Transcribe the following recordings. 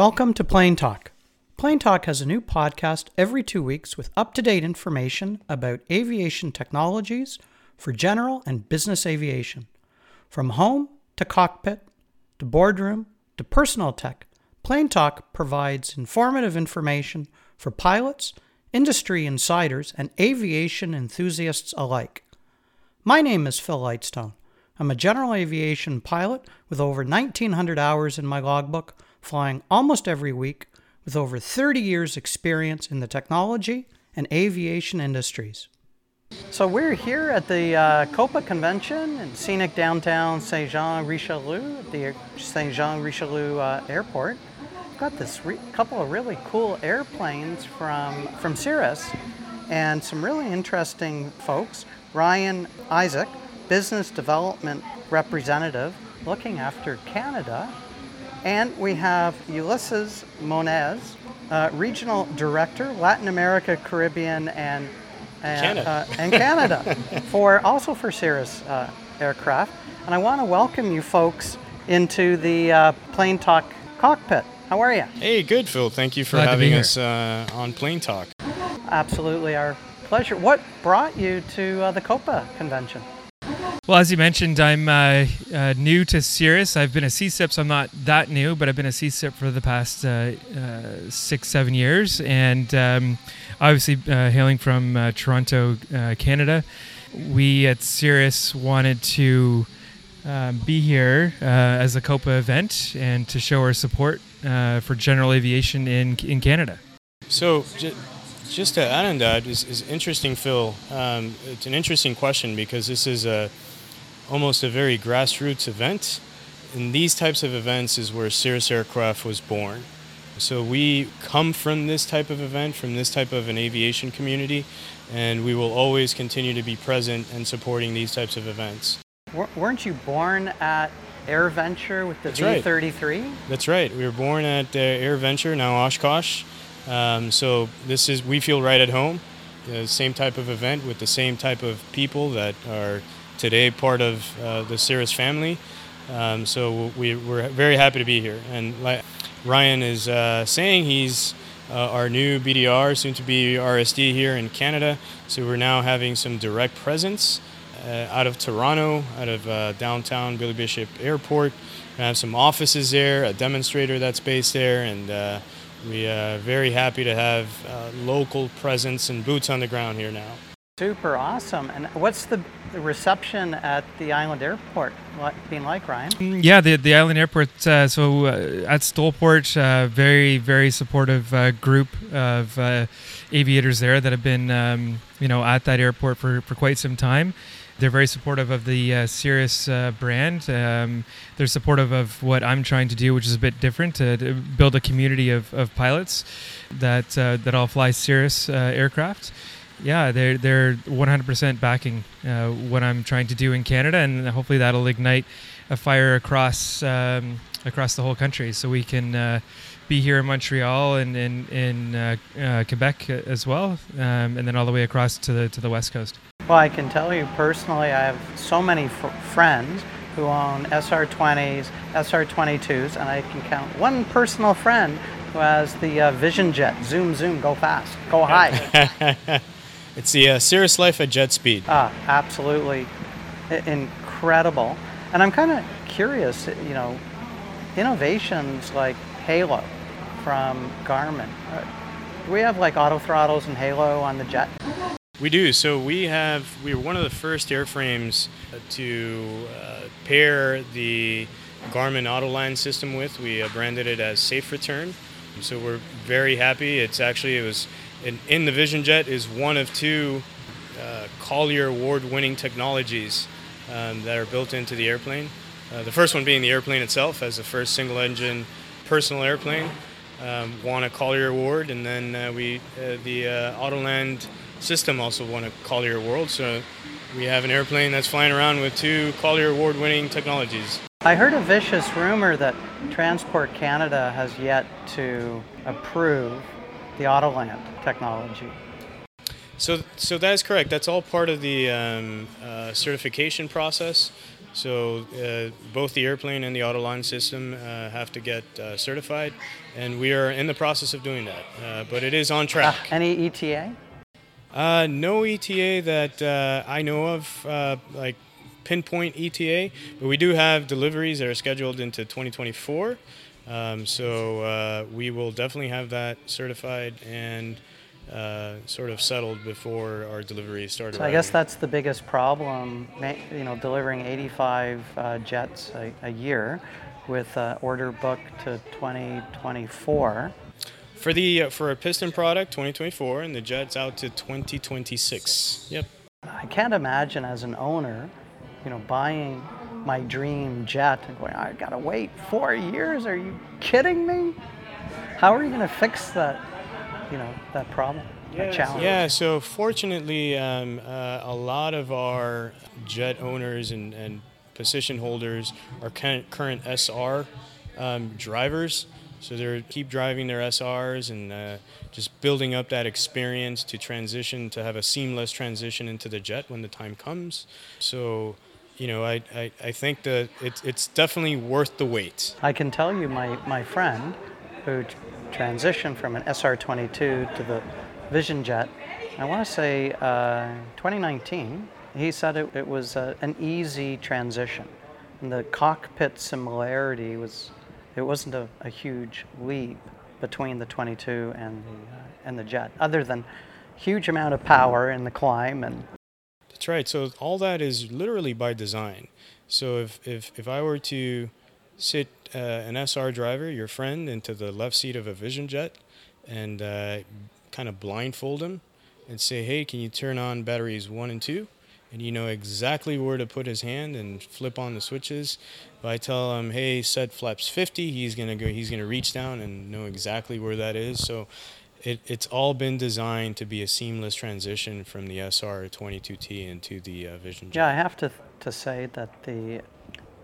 Welcome to Plane Talk. Plane Talk has a new podcast every two weeks with up to date information about aviation technologies for general and business aviation. From home to cockpit to boardroom to personal tech, Plane Talk provides informative information for pilots, industry insiders, and aviation enthusiasts alike. My name is Phil Lightstone. I'm a general aviation pilot with over 1,900 hours in my logbook, flying almost every week with over 30 years' experience in the technology and aviation industries. So we're here at the uh, COPA convention in scenic downtown Saint Jean Richelieu at the Saint Jean Richelieu uh, airport. We've got this re- couple of really cool airplanes from from Cirrus, and some really interesting folks. Ryan Isaac, business development representative, looking after Canada, and we have Ulysses Monez, uh, regional director, Latin America, Caribbean, and and Canada. Uh, and Canada for also for Cirrus uh, aircraft. And I want to welcome you folks into the uh, Plane Talk cockpit. How are you? Hey, good, Phil. Thank you for Glad having us uh, on Plane Talk. Absolutely our pleasure. What brought you to uh, the COPA convention? Well, as you mentioned, I'm uh, uh, new to Cirrus. I've been a CSIP, so I'm not that new, but I've been a CSIP for the past uh, uh, six, seven years. And um, obviously, uh, hailing from uh, Toronto, Canada, we at Cirrus wanted to be here as a COPA event and to show our support for general aviation in, in Canada. So, j- just to add on that is, is interesting, Phil. Um, it's an interesting question because this is a almost a very grassroots event. And these types of events is where Cirrus Aircraft was born. So we come from this type of event, from this type of an aviation community, and we will always continue to be present and supporting these types of events. W- weren't you born at Air Venture with the That's. V33? That's right. We were born at uh, Air Venture, now Oshkosh. Um, so this is we feel right at home. The same type of event with the same type of people that are today part of uh, the Cirrus family. Um, so we, we're very happy to be here. And like Ryan is uh, saying, he's uh, our new BDR, soon to be RSD here in Canada. So we're now having some direct presence uh, out of Toronto, out of uh, downtown Billy Bishop Airport. We have some offices there, a demonstrator that's based there, and uh, we are very happy to have local presence and boots on the ground here now. Super awesome. And what's the, reception at the island airport li- been like, Ryan? Yeah, the the island airport. Uh, so uh, at Stolport, uh, very very supportive uh, group of uh, aviators there that have been um, you know at that airport for, for quite some time. They're very supportive of the uh, Cirrus uh, brand. Um, they're supportive of what I'm trying to do, which is a bit different to, build a community of, of pilots that that all fly Cirrus aircraft. Yeah, they're they're 100% backing uh, what I'm trying to do in Canada, and hopefully that'll ignite a fire across um, across the whole country, so we can uh, be here in Montreal and in in uh, uh, Quebec as well, um, and then all the way across to the to the west coast. Well, I can tell you personally, I have so many f- friends who own SR20s, SR22s, and I can count one personal friend who has the uh, Vision Jet. Zoom, zoom, go fast, go high. It's the uh, Cirrus Life at jet speed. ah, absolutely incredible. And I'm kind of curious, you know, innovations like Halo from Garmin. Uh, do we have like auto throttles and Halo on the jet? We do. So we have we were one of the first airframes to uh, pair the Garmin Autoland system with. We uh, branded it as Safe Return. So we're very happy. It's actually it was in, in the Vision Jet is one of two uh, Collier Award-winning technologies um, that are built into the airplane. Uh, the first one being the airplane itself as the first single-engine personal airplane um, won a Collier Award, and then uh, we uh, the uh, Autoland system also won a Collier Award. So we have an airplane that's flying around with two Collier Award-winning technologies. I heard a vicious rumor that Transport Canada has yet to approve the Autoland technology. So, so that is correct. That's all part of the um, uh, certification process. So uh, both the airplane and the Autoland system uh, have to get uh, certified, and we are in the process of doing that. Uh, but it is on track. any ETA? Uh, no ETA that uh, I know of, uh, like pinpoint ETA, but we do have deliveries that are scheduled into 2024. Um, so uh, we will definitely have that certified and uh, sort of settled before our delivery starts. So I guess that's the biggest problem, you know, delivering 85 uh, jets a, a year with uh, order book to 2024. For the uh, for a piston product, 2024, and the jet's out to 2026. Yep. I can't imagine as an owner, you know, buying my dream jet and going, I gotta wait four years. Are you kidding me? How are you going to fix that, you know, that problem, that challenge? Yeah, so fortunately, um, uh, a lot of our jet owners and, and position holders are current, current SR um, drivers. So they keep driving their SRs and uh, just building up that experience to transition to have a seamless transition into the jet when the time comes. So, you know, I, I, I think that it's, it's definitely worth the wait. I can tell you, my, my friend who transitioned from an SR 22 to the Vision Jet, I want to say uh, 2019, he said it, it was uh, an easy transition. And the cockpit similarity was, it wasn't a, a huge leap between the 22 and the, uh, and the jet, other than huge amount of power in the climb and That's right. So all that is literally by design. So if, if, if I were to sit uh, an SR driver, your friend, into the left seat of a Vision Jet and uh, kind of blindfold him and say, hey, can you turn on batteries one and two? And you know exactly where to put his hand and flip on the switches. If I tell him, hey, set flaps 50, he's gonna go. He's gonna reach down and know exactly where that is. So, it, it's all been designed to be a seamless transition from the SR 22T into the uh, Vision. Yeah, I have to, to say that the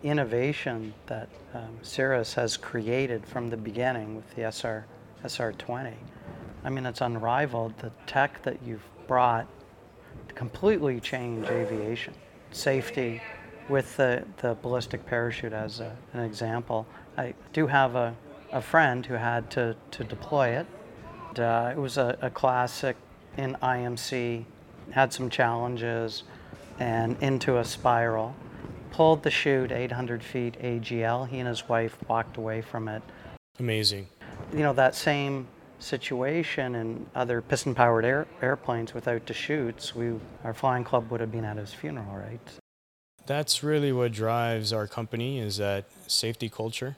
innovation that um, Cirrus has created from the beginning with the SR, SR20, I mean, it's unrivaled. The tech that you've brought completely change aviation, safety, with the, the ballistic parachute as a, an example. I do have a, a friend who had to, to deploy it. And, uh, it was a, a classic in IMC, had some challenges, and into a spiral. Pulled the chute 800 feet AGL. He and his wife walked away from it. Amazing. You know, that same situation in other piston powered air, airplanes without the chutes, we, our flying club would have been at his funeral, right? That's really what drives our company is that safety culture.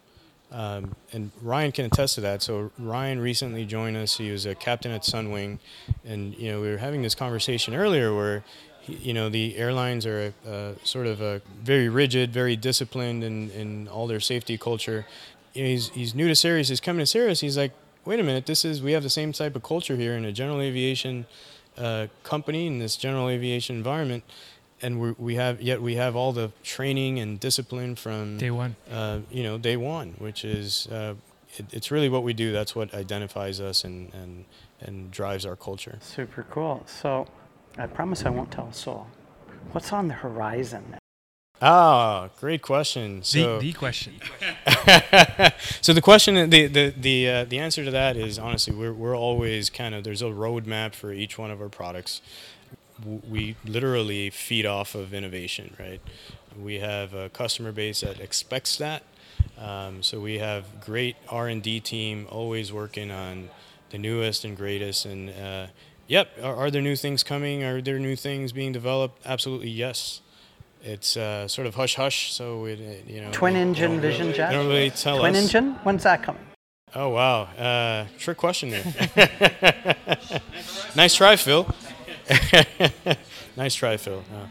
Um, and Ryan can attest to that. So Ryan recently joined us. He was a captain at Sunwing, and you know we were having this conversation earlier where, he, you know, the airlines are uh, sort of a very rigid, very disciplined in, in all their safety culture. You know, he's he's new to Cirrus. He's coming to Cirrus. He's like, wait a minute, this is we have the same type of culture here in a general aviation uh, company in this general aviation environment and we we have yet we have all the training and discipline from Day one. Uh, you know, day one, which is uh, it, it's really what we do. That's what identifies us and and and drives our culture. Super cool. So I promise I won't tell a soul. What's on the horizon? Ah, great question. So the, the question. so the question, the the the uh, the answer to that is honestly, we're we're always kind of there's a roadmap for each one of our products. We literally feed off of innovation, right? We have a customer base that expects that. Um, so we have great R and D team always working on the newest and greatest. And uh, yep, are, are there new things coming? Are there new things being developed? Absolutely, yes. It's uh, sort of hush hush, so it, it, you know. Twin engine don't Vision really- jet? Don't really tell Twin us. engine? When's that coming? Oh wow, uh, trick question there. nice try, Phil. nice try, Phil. Uh,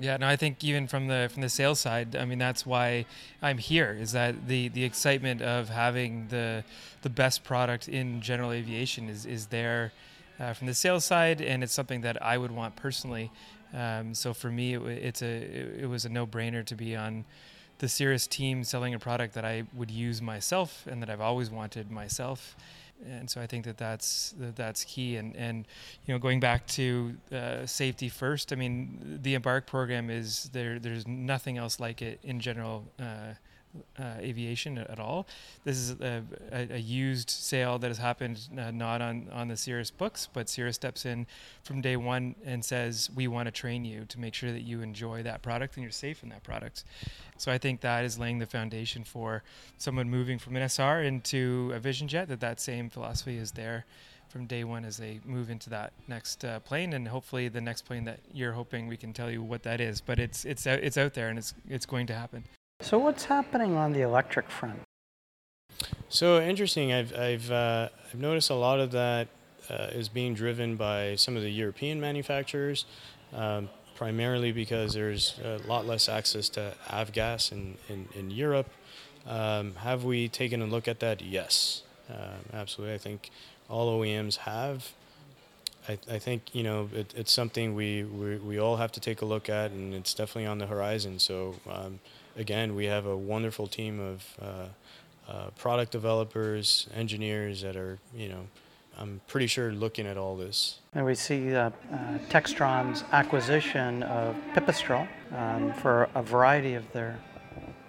Yeah, no, I think even from the from the sales side, I mean that's why I'm here. Is that the the excitement of having the the best product in general aviation is is there uh, from the sales side, and it's something that I would want personally. Um, so for me, it, it's a it, it was a no brainer to be on the Cirrus team selling a product that I would use myself and that I've always wanted myself. And so I think that that's that that's key. And and you know, going back to uh, safety first. I mean, the Embark program is there. There's nothing else like it in general. Uh, uh, aviation at all. This is a, a, a, used sale that has happened uh, not on, on the Cirrus books, but Cirrus steps in from day one and says, We want to train you to make sure that you enjoy that product and you're safe in that product. So I think that is laying the foundation for someone moving from an SR into a Vision Jet, that that same philosophy is there from day one as they move into that next uh, plane, and hopefully the next plane that you're hoping we can tell you what that is. But it's it's out, it's out there and it's it's going to happen. So what's happening on the electric front? So interesting. I've I've uh, I've noticed a lot of that uh, is being driven by some of the European manufacturers, um, primarily because there's a lot less access to avgas in in, in Europe. Um, have we taken a look at that? Yes, uh, absolutely. I think all OEMs have. I, I think you know it, it's something we, we we all have to take a look at, and it's definitely on the horizon. So. Um, again, we have a wonderful team of uh, uh, product developers, engineers that are, you know, I'm pretty sure looking at all this. And we see uh, Textron's acquisition of Pipistrel um, for a variety of their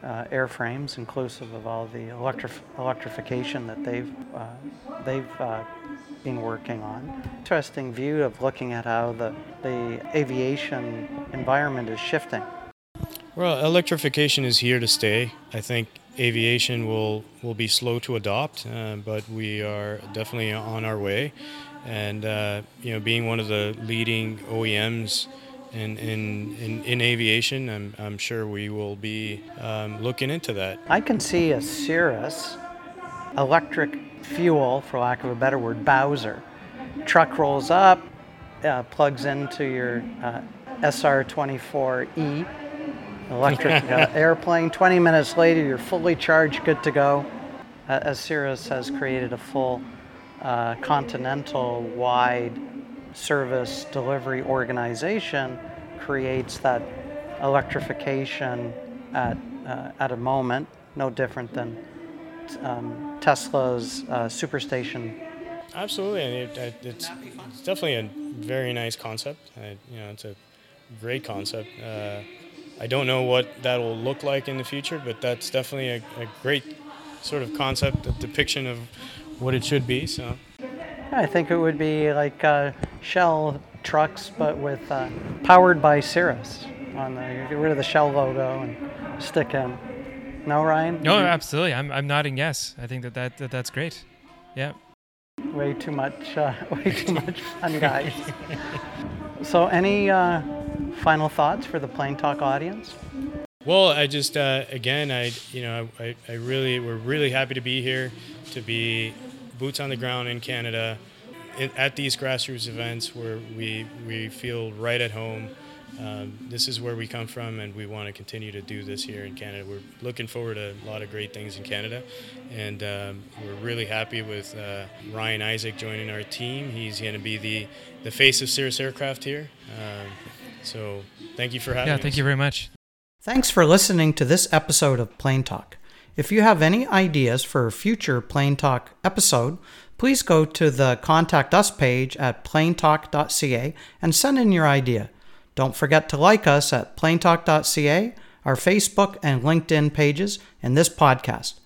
uh, airframes, inclusive of all the electrif- electrification that they've uh, they've uh, been working on. Interesting view of looking at how the the aviation environment is shifting. Well, electrification is here to stay. I think aviation will, will be slow to adopt, uh, but we are definitely on our way. And uh, you know, being one of the leading OEMs in, in, in, in aviation, I'm, I'm sure we will be um, looking into that. I can see a Cirrus electric fuel, for lack of a better word, Bowser. Truck rolls up, uh, plugs into your uh, SR24E electric uh, airplane. 20 minutes later, you're fully charged, good to go. Uh, as Cirrus has created a full uh, continental wide service delivery organization, creates that electrification at, uh, at a moment, no different than um, Tesla's uh, superstation. Absolutely, and it, it's, it's, definitely a very nice concept. you know, it's a great concept. Uh, I don't know what that will look like in the future, but that's definitely a, a great sort of concept, a depiction of what it should be. So, I think it would be like uh, Shell trucks, but with uh, powered by Cirrus on the get rid of the Shell logo and stick in. No, Ryan. No, absolutely. I'm I'm nodding yes. I think that, that, that that's great. Yeah. Way too much. Uh, way too much fun, guys. so, any uh, final thoughts for the Plane Talk audience? Well, I just uh, again, I you know, I, I really we're really happy to be here, to be boots on the ground in Canada, at these grassroots events where we we feel right at home. Um, this is where we come from, and we want to continue to do this here in Canada. We're looking forward to a lot of great things in Canada, and um, we're really happy with uh, Ryan Isaac joining our team. He's going to be the the face of Cirrus Aircraft here. Um, so thank you for having Yeah, thank us. you very much. Thanks for listening to this episode of Plane Talk. If you have any ideas for a future Plane Talk episode, please go to the Contact Us page at planetalk.ca and send in your idea. Don't forget to like us at planetalk.ca, our Facebook and LinkedIn pages, and this podcast.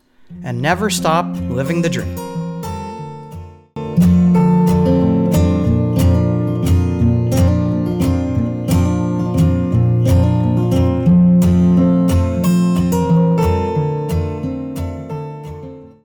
And never stop living the dream.